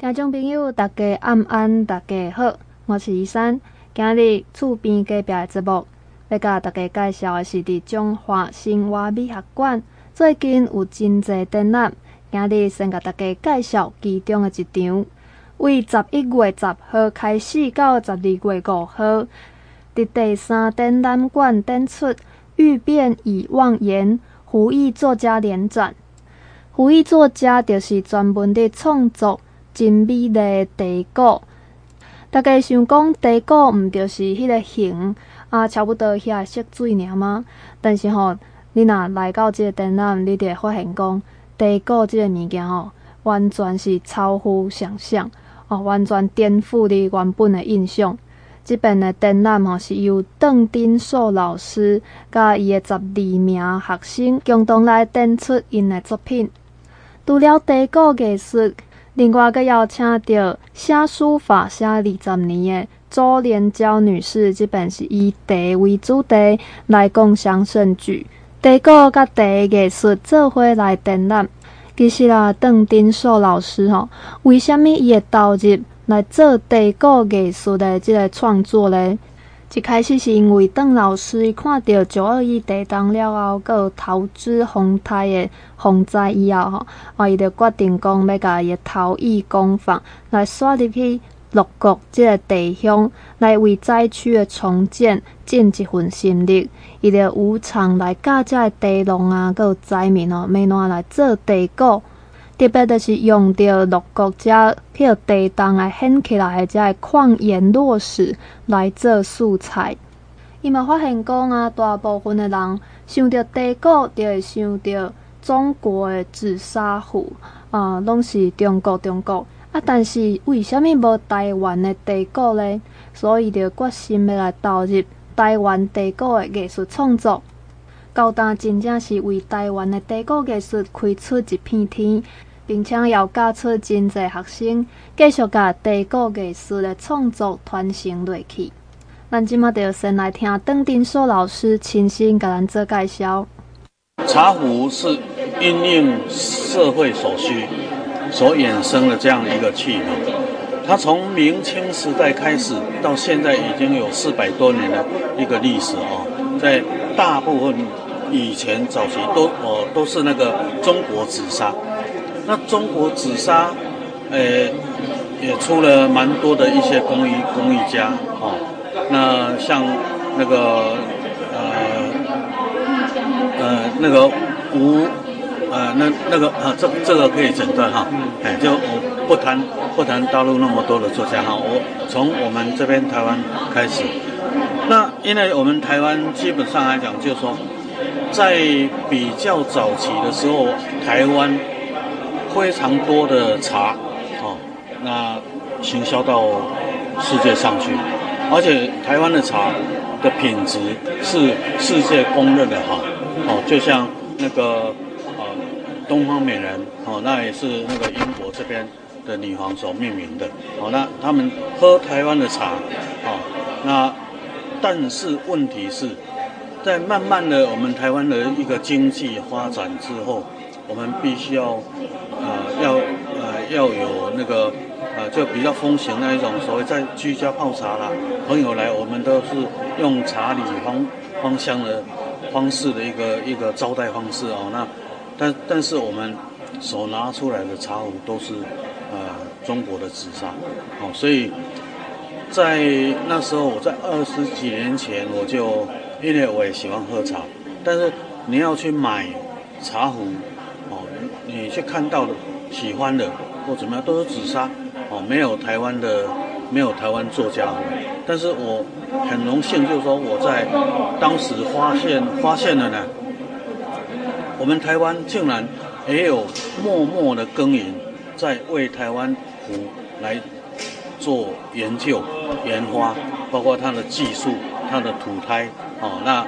听众朋友，大家晚安，大家好，我是依珊。今日厝边隔壁的节目，要甲大家介绍的是伫中华生活美学馆最近有真侪展览。今日先甲大家介绍其中的一场，为十一月十号开始到十二月五号，伫第三展览馆展出《欲辨已忘言》胡易作家连展。胡易作家就是专门的创作。真美丽的茶果，大家想讲茶果毋就是迄个形啊，差不多遐色水尔吗？但是吼，你若来到即个展览，你就会发现讲茶果即个物件吼，完全是超乎想象哦，完全颠覆你原本的印象。即边的展览吼，是由邓丁硕老师甲伊的十二名学生共同来展出因的作品，除了茶果艺术。另外，阁邀请到写书法写二十年的周连娇女士，这边是以茶为主题来共襄盛举，茶果甲茶艺术做伙来展览。其实啊，邓丁硕老师吼，为虾米伊会投入来做茶果艺术的即个创作呢？一开始是因为邓老师看到九二一地震了后，阁有桃芝风台的风灾以后，吼，啊，伊就决定讲要甲伊的陶艺工坊来刷入去鹿谷这个地乡，来为灾区的重建尽一份心力。伊就无偿来教这个茶农啊，阁有灾民哦，要哪来做地果。特别就是用着鹿谷遮迄个地洞来掀起来的遮旷野落石来做素材。伊嘛发现讲啊，大部分的人想着茶果，就会想着中国的紫砂壶啊，拢是中国中国啊。但是为虾米无台湾的茶果呢？所以就决心要来投入台湾茶果的艺术创作。高达真正是为台湾的茶果艺术开出一片天。并且要教出真侪学生，继续甲帝国艺术的创作传承落去。咱即马就先来听邓丁硕老师亲身甲咱做介绍。茶壶是因应社会所需所衍生的这样的一个器皿，它从明清时代开始到现在已经有四百多年的一个历史哦。在大部分以前早期都哦都是那个中国紫砂。那中国紫砂，呃，也出了蛮多的一些工艺工艺家哦。那像那个呃呃那个吴呃那那个啊这这个可以诊断哈，哎就我不谈不谈大陆那么多的作家哈，我从我们这边台湾开始。那因为我们台湾基本上来讲，就是说在比较早期的时候，台湾。非常多的茶，哦，那行销到世界上去，而且台湾的茶的品质是世界公认的好，哦，就像那个呃东方美人，哦，那也是那个英国这边的女皇所命名的，哦，那他们喝台湾的茶，哦，那但是问题是，在慢慢的我们台湾的一个经济发展之后。我们必须要，呃，要呃要有那个，呃，就比较风行那一种所谓在居家泡茶啦，朋友来，我们都是用茶礼方芳香的方式的一个一个招待方式哦。那但但是我们手拿出来的茶壶都是呃中国的紫砂哦，所以在那时候我在二十几年前我就因为我也喜欢喝茶，但是你要去买茶壶。你去看到的、喜欢的或怎么样，都是紫砂哦，没有台湾的，没有台湾作家。但是我很荣幸，就是说我在当时发现发现了呢，我们台湾竟然也有默默的耕耘，在为台湾壶来做研究、研发，包括它的技术、它的土胎哦。那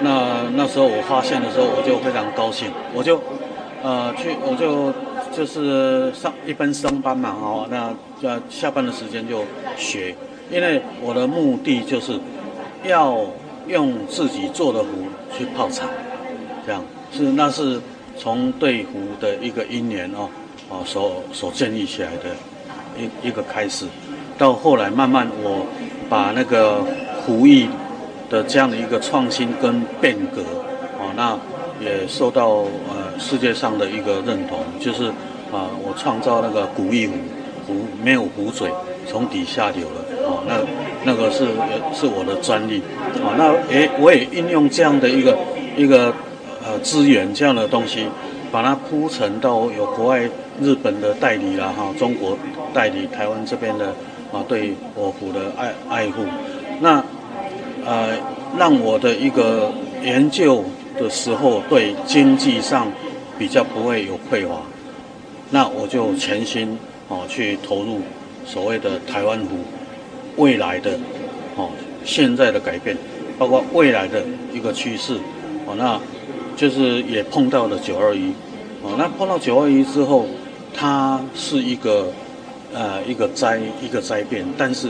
那那时候我发现的时候，我就非常高兴，我就。呃，去我就就是上一般上班嘛，哦，那呃下班的时间就学，因为我的目的就是要用自己做的壶去泡茶，这样是那是从对壶的一个因缘哦，哦所所建立起来的一一个开始，到后来慢慢我把那个壶艺的这样的一个创新跟变革，哦，那也受到呃世界上的一个认同，就是啊，我创造那个古意壶，壶没有壶嘴，从底下流了，哦，那那个是是我的专利，哦，那诶我也运用这样的一个一个呃资源这样的东西，把它铺陈到有国外日本的代理啦，哈，中国代理台湾这边的啊，对我壶的爱爱护，那。呃，让我的一个研究的时候，对经济上比较不会有匮乏，那我就全心哦去投入所谓的台湾湖未来的哦现在的改变，包括未来的一个趋势哦，那就是也碰到了九二一哦，那碰到九二一之后，它是一个呃一个灾一个灾变，但是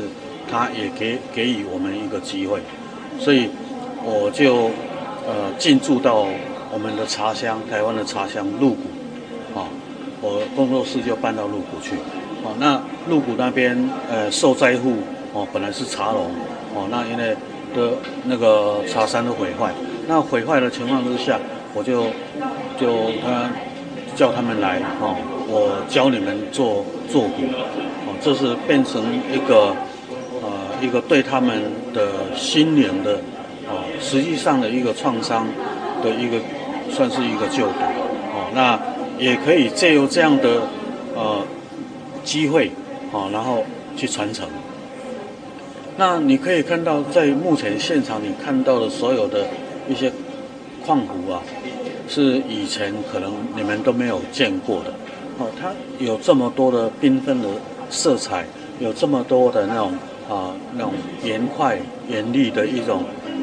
它也给给予我们一个机会。所以我就呃进驻到我们的茶乡，台湾的茶乡鹿谷，啊，我工作室就搬到鹿谷去，啊，那鹿谷那边呃受灾户哦本来是茶农，哦那因为的那个茶山都毁坏，那毁坏的情况之下，我就就他叫他们来，哦，我教你们做做壶，哦，这是变成一个呃。一个对他们的心灵的，实际上的一个创伤的一个，算是一个救赎哦。那也可以借由这样的呃机会啊，然后去传承。那你可以看到，在目前现场你看到的所有的一些矿壶啊，是以前可能你们都没有见过的哦。它有这么多的缤纷的色彩，有这么多的那种。啊，那种岩块、岩粒的一种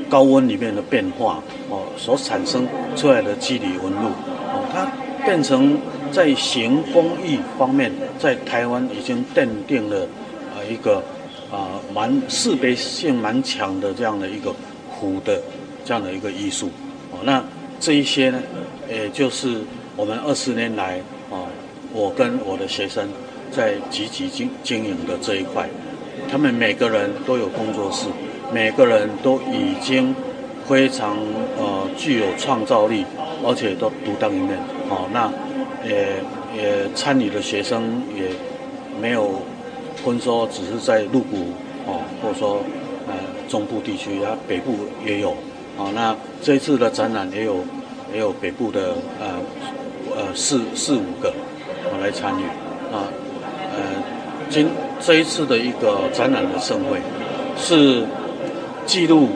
高温里面的变化哦，所产生出来的肌理纹路哦，它变成在形工艺方面，在台湾已经奠定了啊一个啊蛮识别性蛮强的这样的一个壶的这样的一个艺术哦。那这一些呢，也就是我们二十年来啊，我跟我的学生在积极经经营的这一块。他们每个人都有工作室，每个人都已经非常呃具有创造力，而且都独当一面。哦，那也也参与的学生也没有分说只是在鹿谷哦，或者说呃中部地区啊，北部也有。哦，那这一次的展览也有也有北部的呃呃四四五个我来参与啊，呃今。这一次的一个展览的盛会，是记录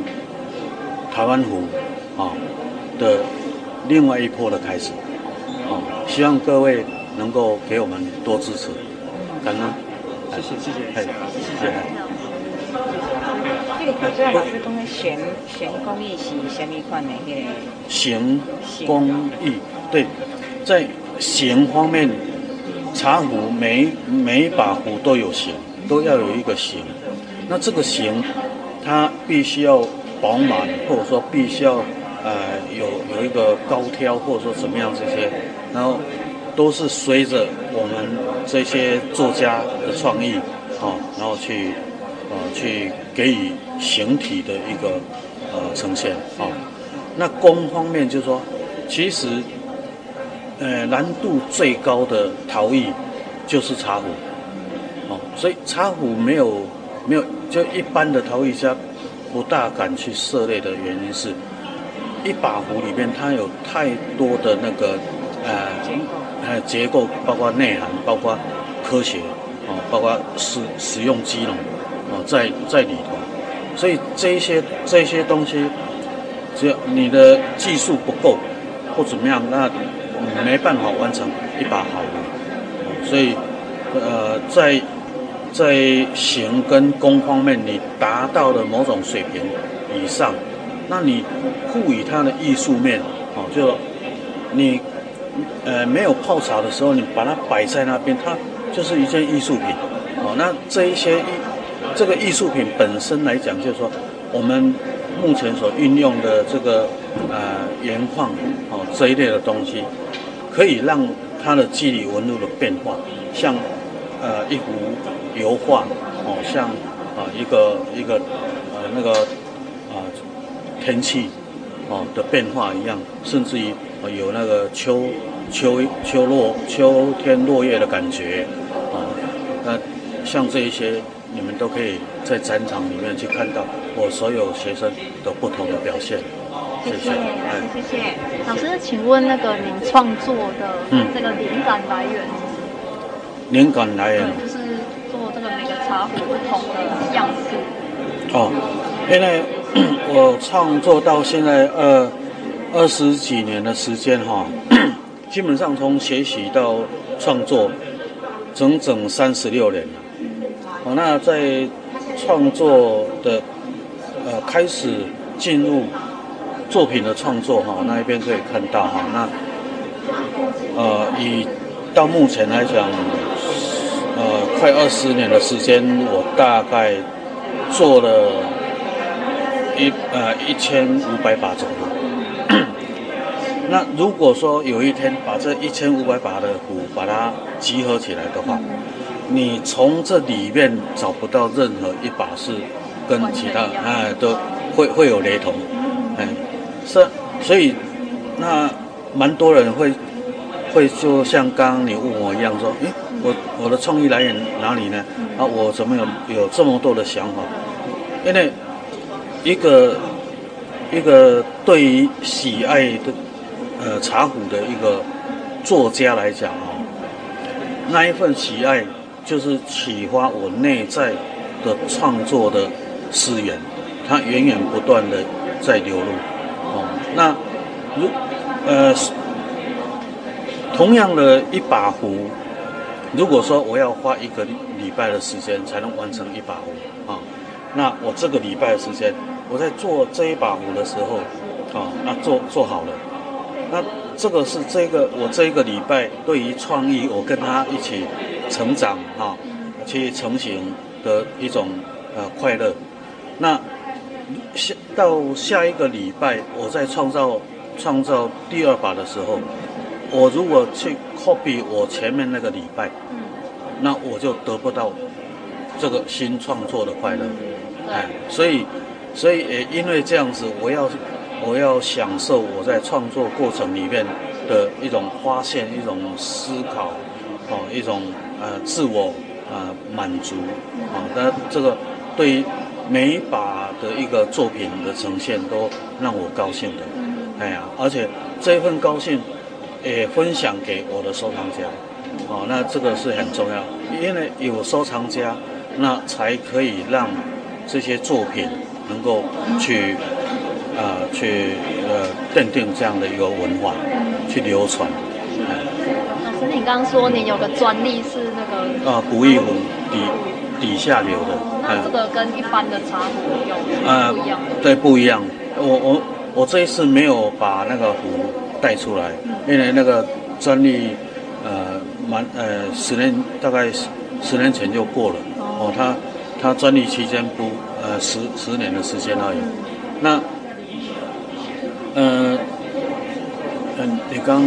台湾壶啊的另外一波的开始，啊，希望各位能够给我们多支持，感恩，谢谢谢谢，谢谢。这个老师刚才形形工艺是什么款的？形工艺对，在形方面。茶壶每每一把壶都有形，都要有一个形。那这个形，它必须要饱满，或者说必须要呃有有一个高挑，或者说怎么样这些，然后都是随着我们这些作家的创意啊，然后去呃去给予形体的一个呃呈现啊。那工方面就是说，其实。呃，难度最高的陶艺就是茶壶，哦，所以茶壶没有没有，就一般的陶艺家不大敢去涉猎的原因是，一把壶里面它有太多的那个呃呃结构，包括内涵，包括科学，哦，包括使使用机能，哦，在在里头，所以这一些这些东西，只要你的技术不够或怎么样，那。没办法完成一把好壶，所以，呃，在在形跟工方面，你达到了某种水平以上，那你赋予它的艺术面，哦，就你呃没有泡茶的时候，你把它摆在那边，它就是一件艺术品，哦，那这一些艺这个艺术品本身来讲，就是说我们目前所运用的这个呃原矿哦这一类的东西。可以让它的肌理纹路的变化，像呃一幅油画哦，像啊、呃、一个一个呃那个啊、呃、天气哦的变化一样，甚至于有那个秋秋秋落秋天落叶的感觉啊，那、呃、像这一些。你们都可以在展场里面去看到我所有学生的不同的表现。谢谢，谢谢。谢谢老师，请问那个您创作的这个灵感来源？灵感来源茶壶不同的样式。哦，因为 我创作到现在二二十几年的时间哈，基本上从学习到创作，整整三十六年了。哦，那在创作的呃开始进入作品的创作哈，那一边可以看到哈，那呃以到目前来讲，呃快二十年的时间，我大概做了一呃一千五百把左右。那如果说有一天把这一千五百把的壶把它集合起来的话，你从这里面找不到任何一把是跟其他哎都会会有雷同，哎，是，所以那蛮多人会会就像刚刚你问我一样说，诶，我我的创意来源哪里呢？啊，我怎么有有这么多的想法？因为一个一个对于喜爱的呃茶壶的一个作家来讲哦，那一份喜爱。就是启发我内在的创作的思源，它源源不断的在流入。哦，那如呃，同样的一把壶，如果说我要花一个礼拜的时间才能完成一把壶啊，那我这个礼拜的时间，我在做这一把壶的时候，啊，那做做好了，那这个是这个我这一个礼拜对于创意，我跟他一起。成长哈，去成型的一种呃快乐。那下到下一个礼拜，我在创造创造第二把的时候，我如果去 copy 我前面那个礼拜，那我就得不到这个新创作的快乐。哎，所以所以也因为这样子，我要我要享受我在创作过程里面的一种发现，一种思考，哦，一种。呃，自我呃满足啊，那这个对于每一把的一个作品的呈现都让我高兴的，哎呀，而且这一份高兴也分享给我的收藏家，哦，那这个是很重要，因为有收藏家，那才可以让这些作品能够去呃去呃奠定这样的一个文化，去流传。老师你刚刚说你有个专利是那个啊，古玉壶底底下流的，那这个跟一般的茶壶有啊不一样？对，不一样。我我我这一次没有把那个壶带出来，因为那个专利呃蛮呃十年大概十十年前就过了哦，他他专利期间不呃十十年的时间而已。那呃嗯，你刚。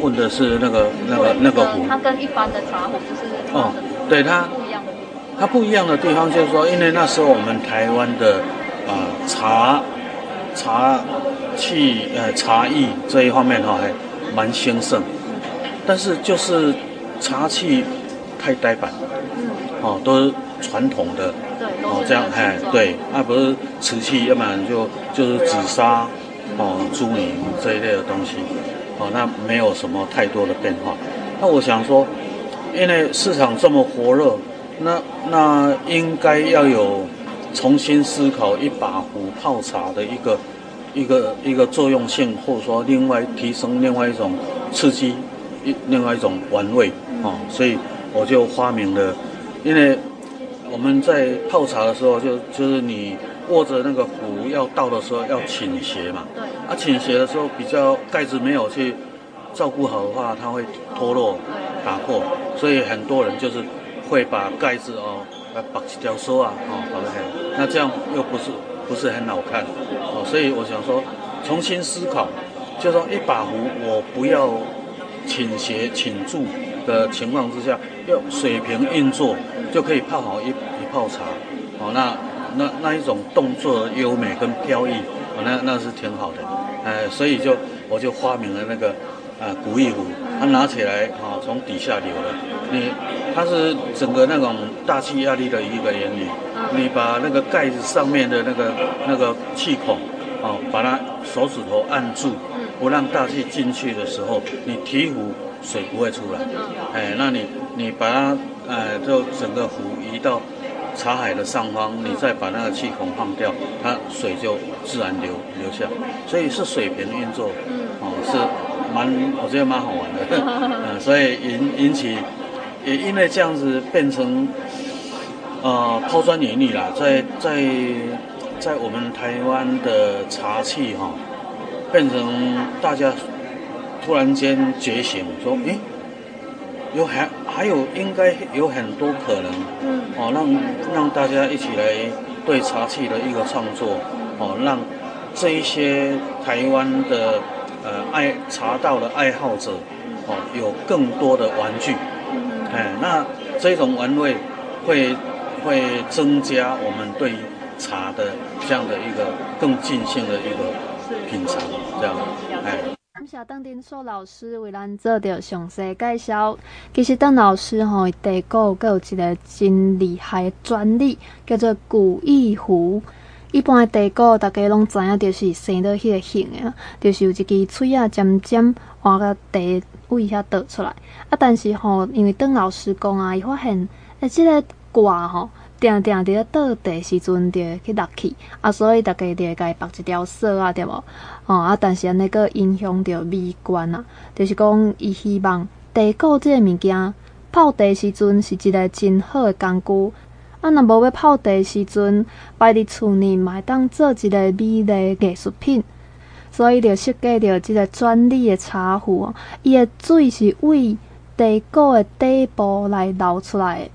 问的是那个那个那个壶，它跟一般的茶壶就是哦，对它不一样的，它不一样的地方就是说，因为那时候我们台湾的啊、呃、茶茶器呃茶艺这一方面哈还蛮兴盛，但是就是茶器太呆板，嗯，哦都是传统的，对，哦这样哎对，那、啊、不是瓷器，要不然就就是紫砂哦朱泥这一类的东西。哦，那没有什么太多的变化。那我想说，因为市场这么火热，那那应该要有重新思考一把壶泡茶的一个一个一个作用性，或者说另外提升另外一种刺激，一另外一种玩味哦。所以我就发明了，因为我们在泡茶的时候就，就就是你。握着那个壶要倒的时候要倾斜嘛，对，啊倾斜的时候比较盖子没有去照顾好的话，它会脱落、打破，所以很多人就是会把盖子哦，呃绑起条索啊，哦绑起来，那这样又不是不是很好看，哦，所以我想说重新思考，就说一把壶我不要倾斜倾注，的情况之下，用水平运作就可以泡好一一泡茶，哦，那那那一种动作优美跟飘逸，哦，那那是挺好。的，呃，所以就我就发明了那个啊古意壶，它拿起来啊从底下流的，你它是整个那种大气压力的一个原理，你把那个盖子上面的那个那个气孔，哦，把它手指头按住。不让大气进去的时候，你提壶水不会出来。哎，那你你把它，呃，就整个壶移到茶海的上方，你再把那个气孔放掉，它水就自然流流下。所以是水平运作，哦，是蛮我觉得蛮好玩的。嗯、呃，所以引引起也因为这样子变成，呃，抛砖引玉啦，在在在我们台湾的茶器哈。变成大家突然间觉醒，说：“诶，有还还有应该有很多可能，哦，让让大家一起来对茶器的一个创作，哦，让这一些台湾的呃爱茶道的爱好者，哦，有更多的玩具，哎，那这种玩味会会增加我们对茶的这样的一个更尽兴的一个。”品尝这样，哎。感谢邓丁硕老师为咱做着详细介绍。其实邓老师吼，茶果阁有一个真厉害的专利，叫做古意壶。一般的茶果，大家拢知影，就是生到迄个形的，就是有一支喙仔尖尖，换个茶位遐倒出来。啊，但是吼，因为邓老师讲啊，伊发现，诶，这个挂吼。定定伫咧倒茶时阵，着去落去啊，所以大家着会甲伊绑一条索啊，对无？哦啊，但是安尼个影响着美观啊，就是讲伊希望茶果这个物件泡茶时阵是一个真好的工具。啊，若无要泡茶时阵，摆伫厝内嘛会当做一个美丽艺术品。所以着设计着即个专利的茶壶，伊的水是为茶果的底部来流出来的。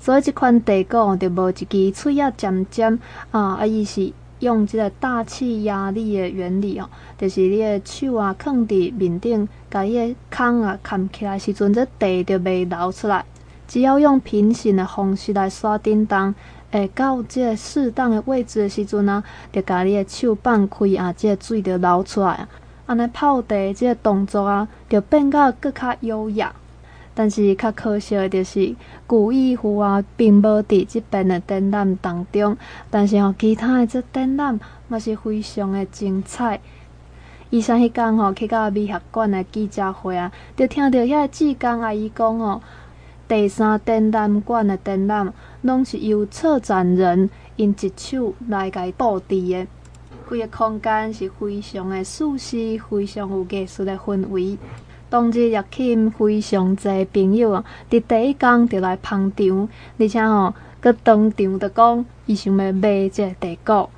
所以这款茶果就无一支喙啊尖尖啊，啊，伊是用这个大气压力的原理哦，就是你的手啊，放伫面顶，甲伊个空啊盖起来时阵，这茶就袂流出来。只要用平行的方式来刷叮当，会到这个适当的位置的时阵啊，就甲你的手放开啊，这个水就流出来啊。安尼泡茶这个动作啊，就变甲更较优雅。但是较可惜的就是古意壶啊，并无伫即边的展览当中。但是吼，其他的这展览嘛是非常的精彩。医生迄天吼去到美学馆的记者会啊，就听到遐志工阿姨讲吼，第三展览馆的展览拢是由策展人因一手来甲伊布置的，规个空间是非常的舒适，非常有艺术的氛围。当日也请非常侪朋友啊，伫第一天就来捧场，而且吼，阁当场就讲，伊想要买这茶果，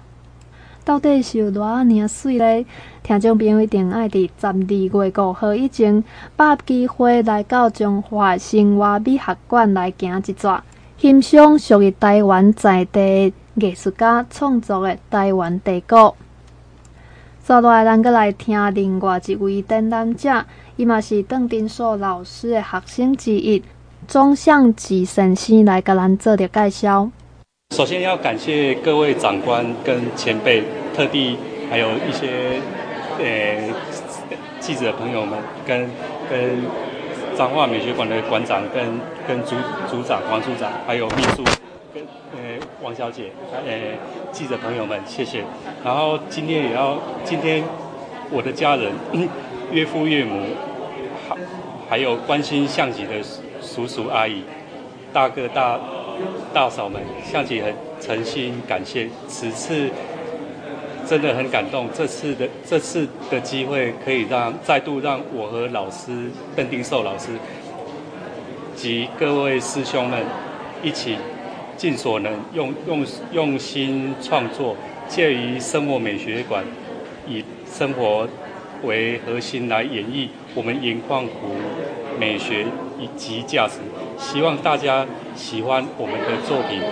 到底是有偌尔尔水咧？听众朋友一定爱伫十二月五号以前，把握机会来到中华生活美学馆来行一转，欣赏属于台湾在地艺术家创作的台湾茶果。接下来，咱阁来听另外一位展览者。伊嘛是邓丁硕老师的学生之一，钟相吉先生来甲咱做着介绍。首先要感谢各位长官跟前辈，特地还有一些呃、记者朋友们，跟跟彰化美学馆的馆长跟跟组组长王组长，还有秘书跟呃、王小姐，呃、记者朋友们，谢谢。然后今天也要今天我的家人 岳父岳母。还有关心相吉的叔叔阿姨、大哥大大嫂们，相吉很诚心感谢。此次真的很感动，这次的这次的机会可以让再度让我和老师邓丁寿老师及各位师兄们一起尽所能用用用心创作，介于生活美学馆以生活为核心来演绎我们盐矿湖美学以及价值，希望大家喜欢我们的作品，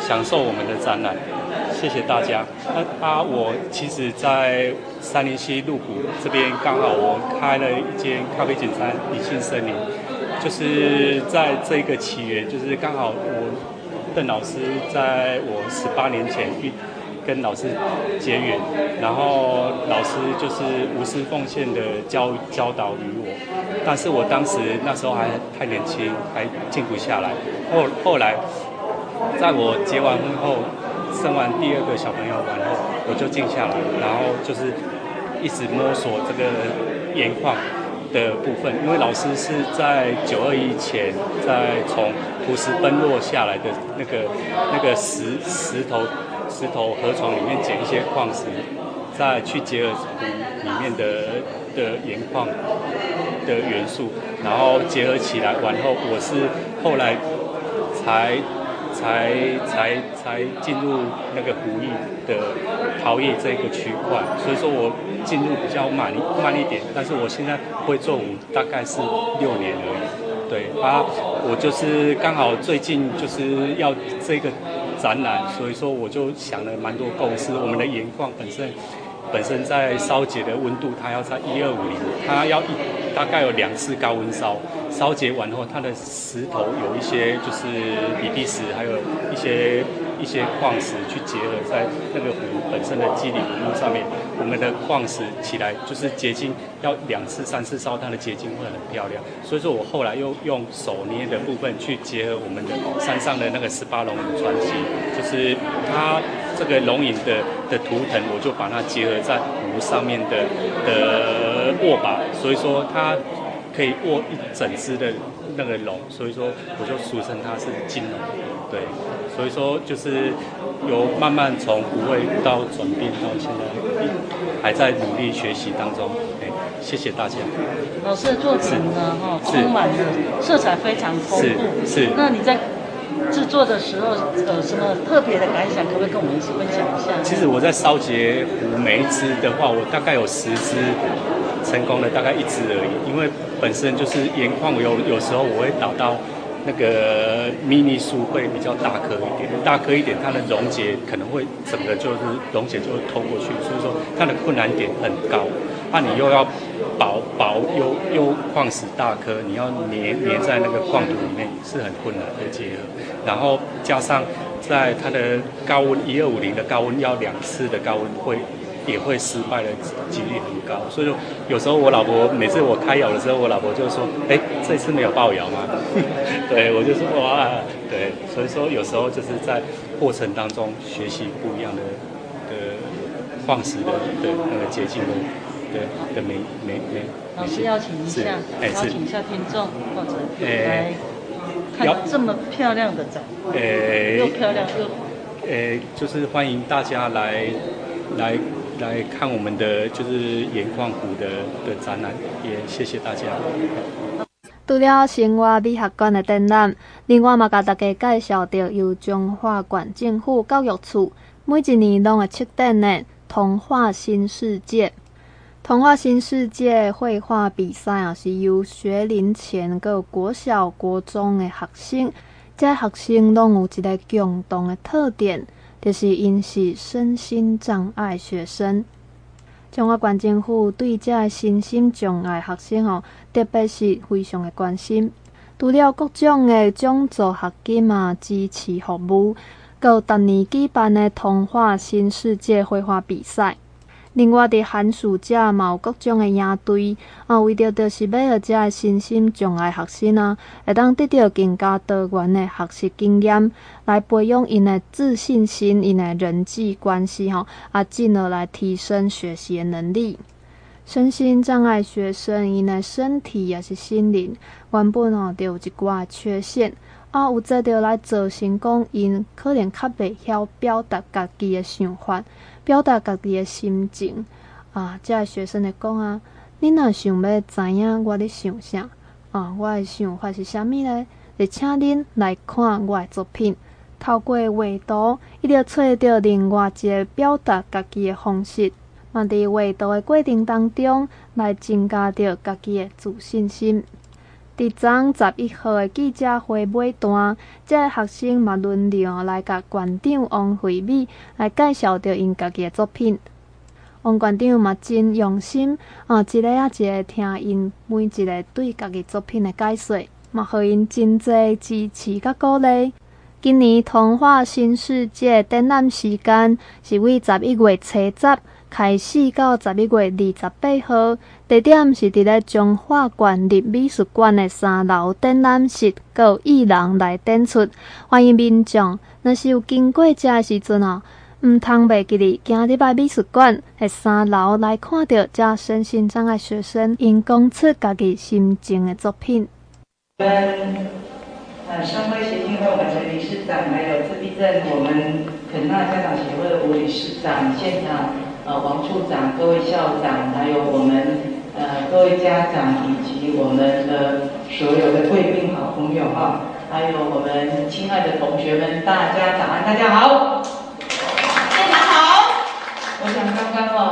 享受我们的展览，谢谢大家。那啊，我其实，在三林溪鹿谷这边刚好我开了一间咖啡简餐理性森林，就是在这个起源，就是刚好我邓老师在我十八年前遇跟老师结缘，然后老师就是无私奉献的教教导于我，但是我当时那时候还太年轻，还静不下来。后后来，在我结完婚后，生完第二个小朋友完后，我就静下来，然后就是一直摸索这个盐矿的部分，因为老师是在九二一前，在从土石崩落下来的那个那个石石头石头河床里面捡一些矿石，再去结合湖里面的的盐矿的元素，然后结合起来完后，我是后来才。才才才进入那个湖艺的陶艺这个区块，所以说我进入比较慢慢一点，但是我现在会做舞大概是六年而已。对啊，我就是刚好最近就是要这个展览，所以说我就想了蛮多构思。我们的盐矿本身。本身在烧结的温度，它要在一二五零，它要一大概有两次高温烧，烧结完后，它的石头有一些就是比利时，还有一些一些矿石去结合在那个湖本身的肌理纹路上面，我们的矿石起来就是结晶，要两次三次烧，它的结晶会很漂亮。所以说我后来又用手捏的部分去结合我们的山上的那个十八龙传奇，就是它。这个龙影的的图腾，我就把它结合在湖上面的的握把，所以说它可以握一整只的那个龙，所以说我就俗称它是金龙，对，所以说就是由慢慢从不会到转变到现在，还在努力学习当中，哎，谢谢大家。老师的作品呢，哈，充满了色彩非常丰富，是，是，那你在？制作的时候，呃，什么特别的感想，可不可以跟我们一起分享一下？其实我在烧结湖每一支的话，我大概有十支成功了，大概一只而已。因为本身就是盐矿，有有时候我会倒到那个迷你树会比较大颗一点，大颗一点，它的溶解可能会整个就是溶解就会透过去，所以说它的困难点很高。那、啊、你又要薄薄又又矿石大颗，你要粘粘在那个矿土里面是很困难的结合。然后加上在它的高温一二五零的高温，要两次的高温会也会失败的几率很高。所以说有时候我老婆每次我开窑的时候，我老婆就说：“哎，这次没有爆窑吗？” 对我就说：“哇，对。”所以说有时候就是在过程当中学习不一样的的矿石的的那个捷径的。对的，美美美。老师邀请一下，哎、邀请一下听众或者来看这么漂亮的展，哎、又漂亮又，哎，就是欢迎大家来来来看我们的就是盐矿湖的的展览，也谢谢大家。除了生活美学馆的展览，另外嘛，甲大家介绍到由彰化县政府教育处每一年拢会出展的童话新世界。童话新世界绘画比赛啊，是由学龄前个国小、国中的学生，这学生拢有一个共同的特点，就是因是身心障碍学生。中华县政府对这身心障碍学生哦，特别是非常的关心，除了各种的奖助学金啊、支持服务，有逐年举办的童话新世界绘画比赛。另外，伫寒暑假嘛有各种诶野队啊，为着着是要让这身心障碍学生啊，会当得到更加多元诶学习经验，来培养因诶自信心、因诶人际关系吼，啊，进而来提升学习诶能力。身心障碍学生因诶身体也是心灵原本吼就有一寡缺陷啊，有这着来造成讲因可能较袂晓表达家己诶想法。表达家己的心情啊，这个学生来讲啊，你若想要知影我咧想啥啊，我的想法是啥物呢？就请恁来看我的作品，透过画图，伊就找到另外一个表达家己的方式，嘛伫画图的过程当中来增加着家己的自信心。伫昨十一号的记者会尾段，这学生嘛轮流来甲馆长王惠美来介绍着因家己的作品。王馆长嘛真用心啊，一个啊一个听因每一个对家己作品的解说，嘛互因真济支持甲鼓励。今年童话新世界展览时间是为十一月初十开始到十一月二十八号，地点是伫咧中华县立美术馆的三楼展览室，有艺人来展出，欢迎民众。若是有经过这时阵哦，毋通袂记哩，今日来美术馆的三楼来看到这身心障碍学生因讲出家己心情的作品。跟呃，商会协进会我们理事长，还有自闭症我们肯纳家长协会的吴理事长现场。呃，王处长、各位校长，还有我们呃各位家长，以及我们的所有的贵宾好朋友哈，还有我们亲爱的同学们，大家早安，大家好，现场好。我想刚刚哦，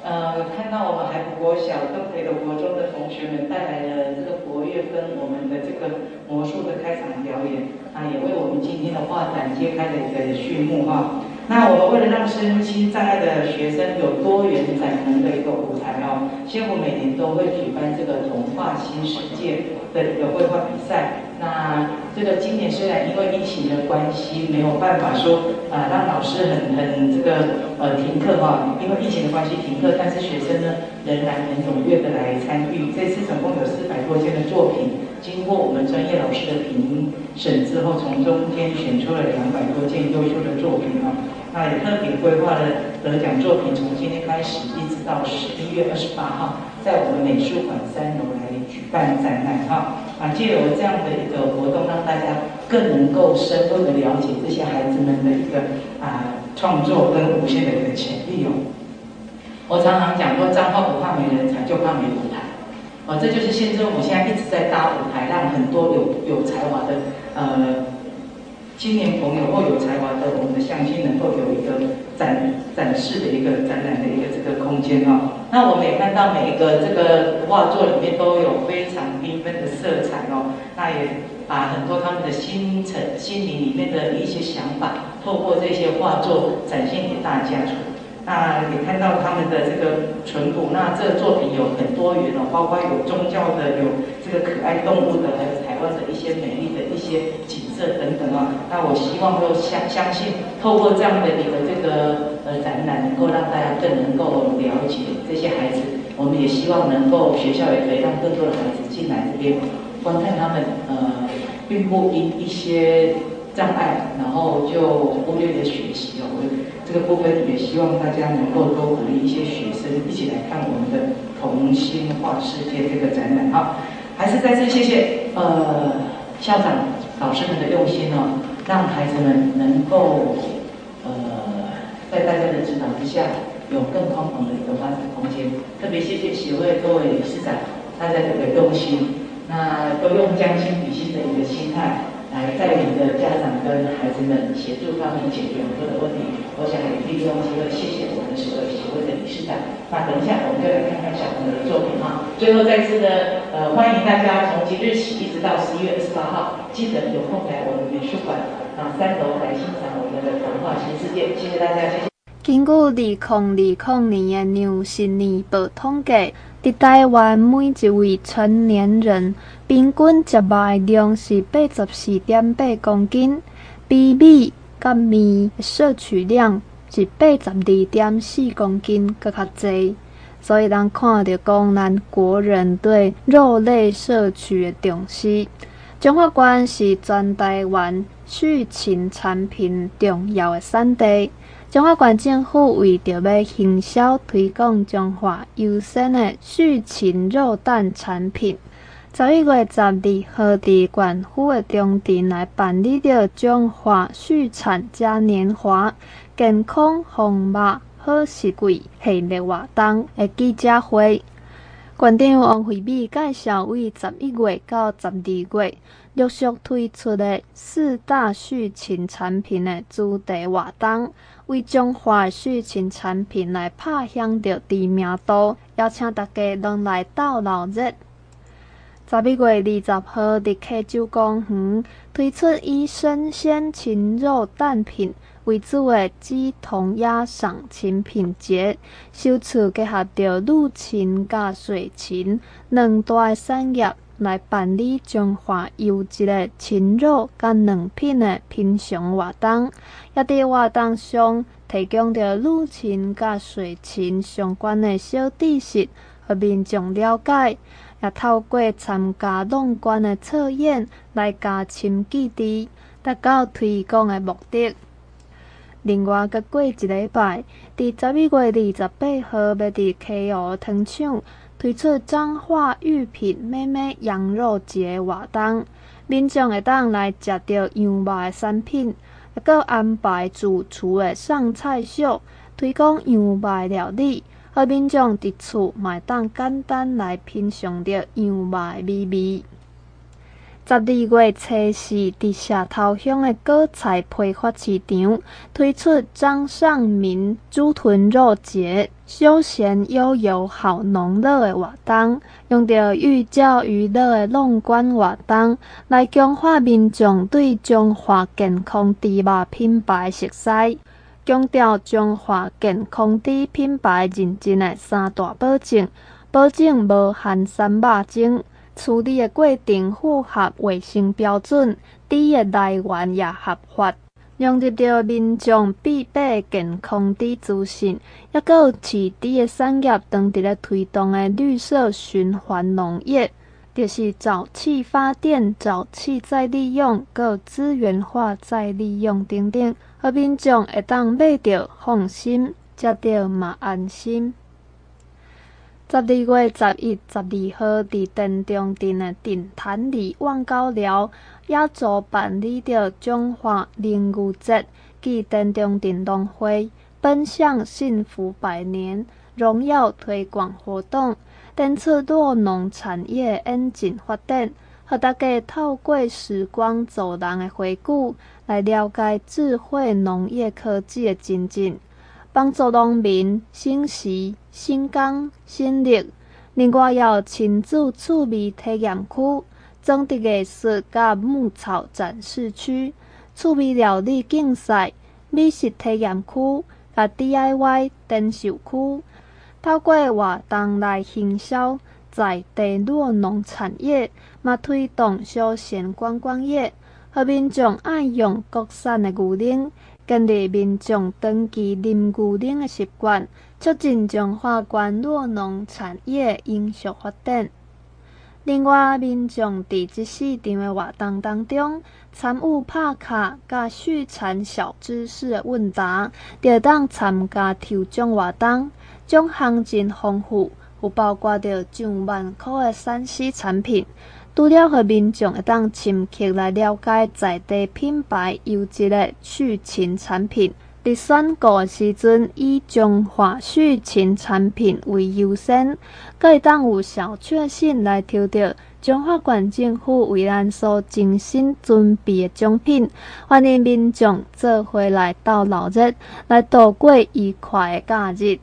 呃，看到我们海普国小东北的国中的同学们带来了这个国乐跟我们的这个魔术的开场表演，啊，也为我们今天的画展揭开了一个序幕哈。那我们为了让身心障碍的学生有多元展能的一个舞台哦，县府每年都会举办这个童话新世界的一个绘画比赛。那这个今年虽然因为疫情的关系没有办法说、呃、让老师很很这个呃停课哈，因为疫情的关系停课，但是学生呢仍然很踊跃的来参与。这次总共有四百多件的作品，经过我们专业老师的评审之后，从中间选出了两百多件优秀的作品啊。那也特别规划了得奖作品，从今天开始一直到十一月二十八号，在我们美术馆三楼来举办展览哈。啊，借由这样的一个活动，让大家更能够深入的了解这些孩子们的一个啊创作跟无限的一个潜力哦。我常常讲说，彰化不怕没人才，就怕没舞台。啊，这就是县政府现在一直在搭舞台，让很多有有才华的呃。青年朋友或有才华的我们的乡亲能够有一个展展示的一个展览的一个这个空间哈，那我们也看到每一个这个画作里面都有非常缤纷的色彩哦，那也把很多他们的心诚心灵里面的一些想法，透过这些画作展现给大家。那也看到他们的这个淳朴，那这个作品有很多元哦，包括有宗教的，有这个可爱动物的，还有台湾的一些美丽的一些色等等啊。那我希望说相相信，透过这样的一个这个呃展览，能够让大家更能够了解这些孩子。我们也希望能够学校也可以让更多的孩子进来这边观看他们呃，并不因一些障碍，然后就忽略了学习哦。我这个部分也希望大家能够多鼓励一些学生一起来看我们的童心画世界这个展览啊，还是再次谢谢呃校长老师们的用心哦，让孩子们能够呃在大家的指导之下有更宽广的一个发展空间。特别谢谢协会各位理事长大家的一个用心，那都用将心比心的一个心态。来带领的家长跟孩子们协助他们解决很多的问题，我想也利用机会谢谢我们所有会的理事长。那等一下我们就来看看小朋友的作品哈。最后再次的呃欢迎大家从即日起一直到十一月二十八号，记得有空来我们美术馆啊三楼来欣赏我们的童话新世界。谢谢大家，谢谢。根据二零二零年的牛新年报统计。在台湾，每一位成年人平均食物量是八十四点八公斤，比米甲面摄取量是八十二点四公斤，搁较侪。所以，咱看到讲咱国人对肉类摄取的重视。彰化县是全台湾畜禽产品重要的产地。彰化县政府为着要行销推广彰化优先的畜禽肉蛋产品，十一月十二号伫县府的中庭来办理着中华畜产嘉年华健康红肉好食贵系列活动的记者会。县长王惠美介绍为十一月到十二月陆续推出的四大畜禽产品的主题活动。为中华畜禽产品来拍响着知名度，邀请大家拢来斗闹热。十一月二十号，伫溪洲公园推出以生鲜禽肉蛋品为主的鸡同鸭赏禽品节，首次结合着陆禽甲水禽两大产业来办理中华优质的禽肉甲蛋品的品尝活动，也伫活动上提供着乳禽甲水禽相关的小知识，和民众了解，也透过参加农管的测验来加深记忆，达到推广的目的。另外，阁过一礼拜，伫十一月二十八号，要伫溪湖糖厂推出彰化御品妹妹羊肉节活动，民众会当来食到羊肉的产品，还阁安排主厨的上菜秀，推广羊肉料理，民众伫厝嘛会当简单来品尝着羊肉的美味。十二月初四，伫社头乡的果菜批发市场推出张尚民猪豚肉节，休闲悠游好农乐的活动，用着寓教于乐的农管活动来强化民众对中华健康猪肉品牌熟悉，强调中华健康猪品牌认证的三大保证，保证无含三肉精。处理的过程符合卫生标准，猪的来源也合法，融入到民众必备健康猪资讯，也阁有饲猪的产业当伫咧推动的绿色循环农业，就是沼气发电、沼气再利用、阁资源化再利用等等，和民众会当买到放心，食到嘛安心。十二月十一、十二号，伫田中镇的镇坛里望高寮，也组办理着中华灵牛节暨田中镇农会奔向幸福百年荣耀推广活动，展出酪农产业演进发展，和大家透过时光走廊的回顾，来了解智慧农业科技的进展。帮助农民省时、省工、省力。另外，要亲子趣味体验区、种植艺术甲牧草展示区、趣味料理竞赛、美食体验区、甲 DIY 电秀区。透过活动来行销在地落农产业，嘛推动休闲观光业，和民众爱用国产的牛奶。建立民众长期啉牛奶的习惯，促进中华关酪农产业永续发展。另外，民众伫即四场的活动当中，参与拍卡甲续产小知识的问答，就当参加抽奖活动，奖项真丰富，有包括着上万块的山西产品。除了和民众会当深刻来了解在地品牌优质的畜禽产品，伫选购时阵以中华畜禽产品为优先，阁会当有小确幸来抽到中华县政府为咱所精心准备的奖品。欢迎民众做伙来到老热，来度过愉快的假日。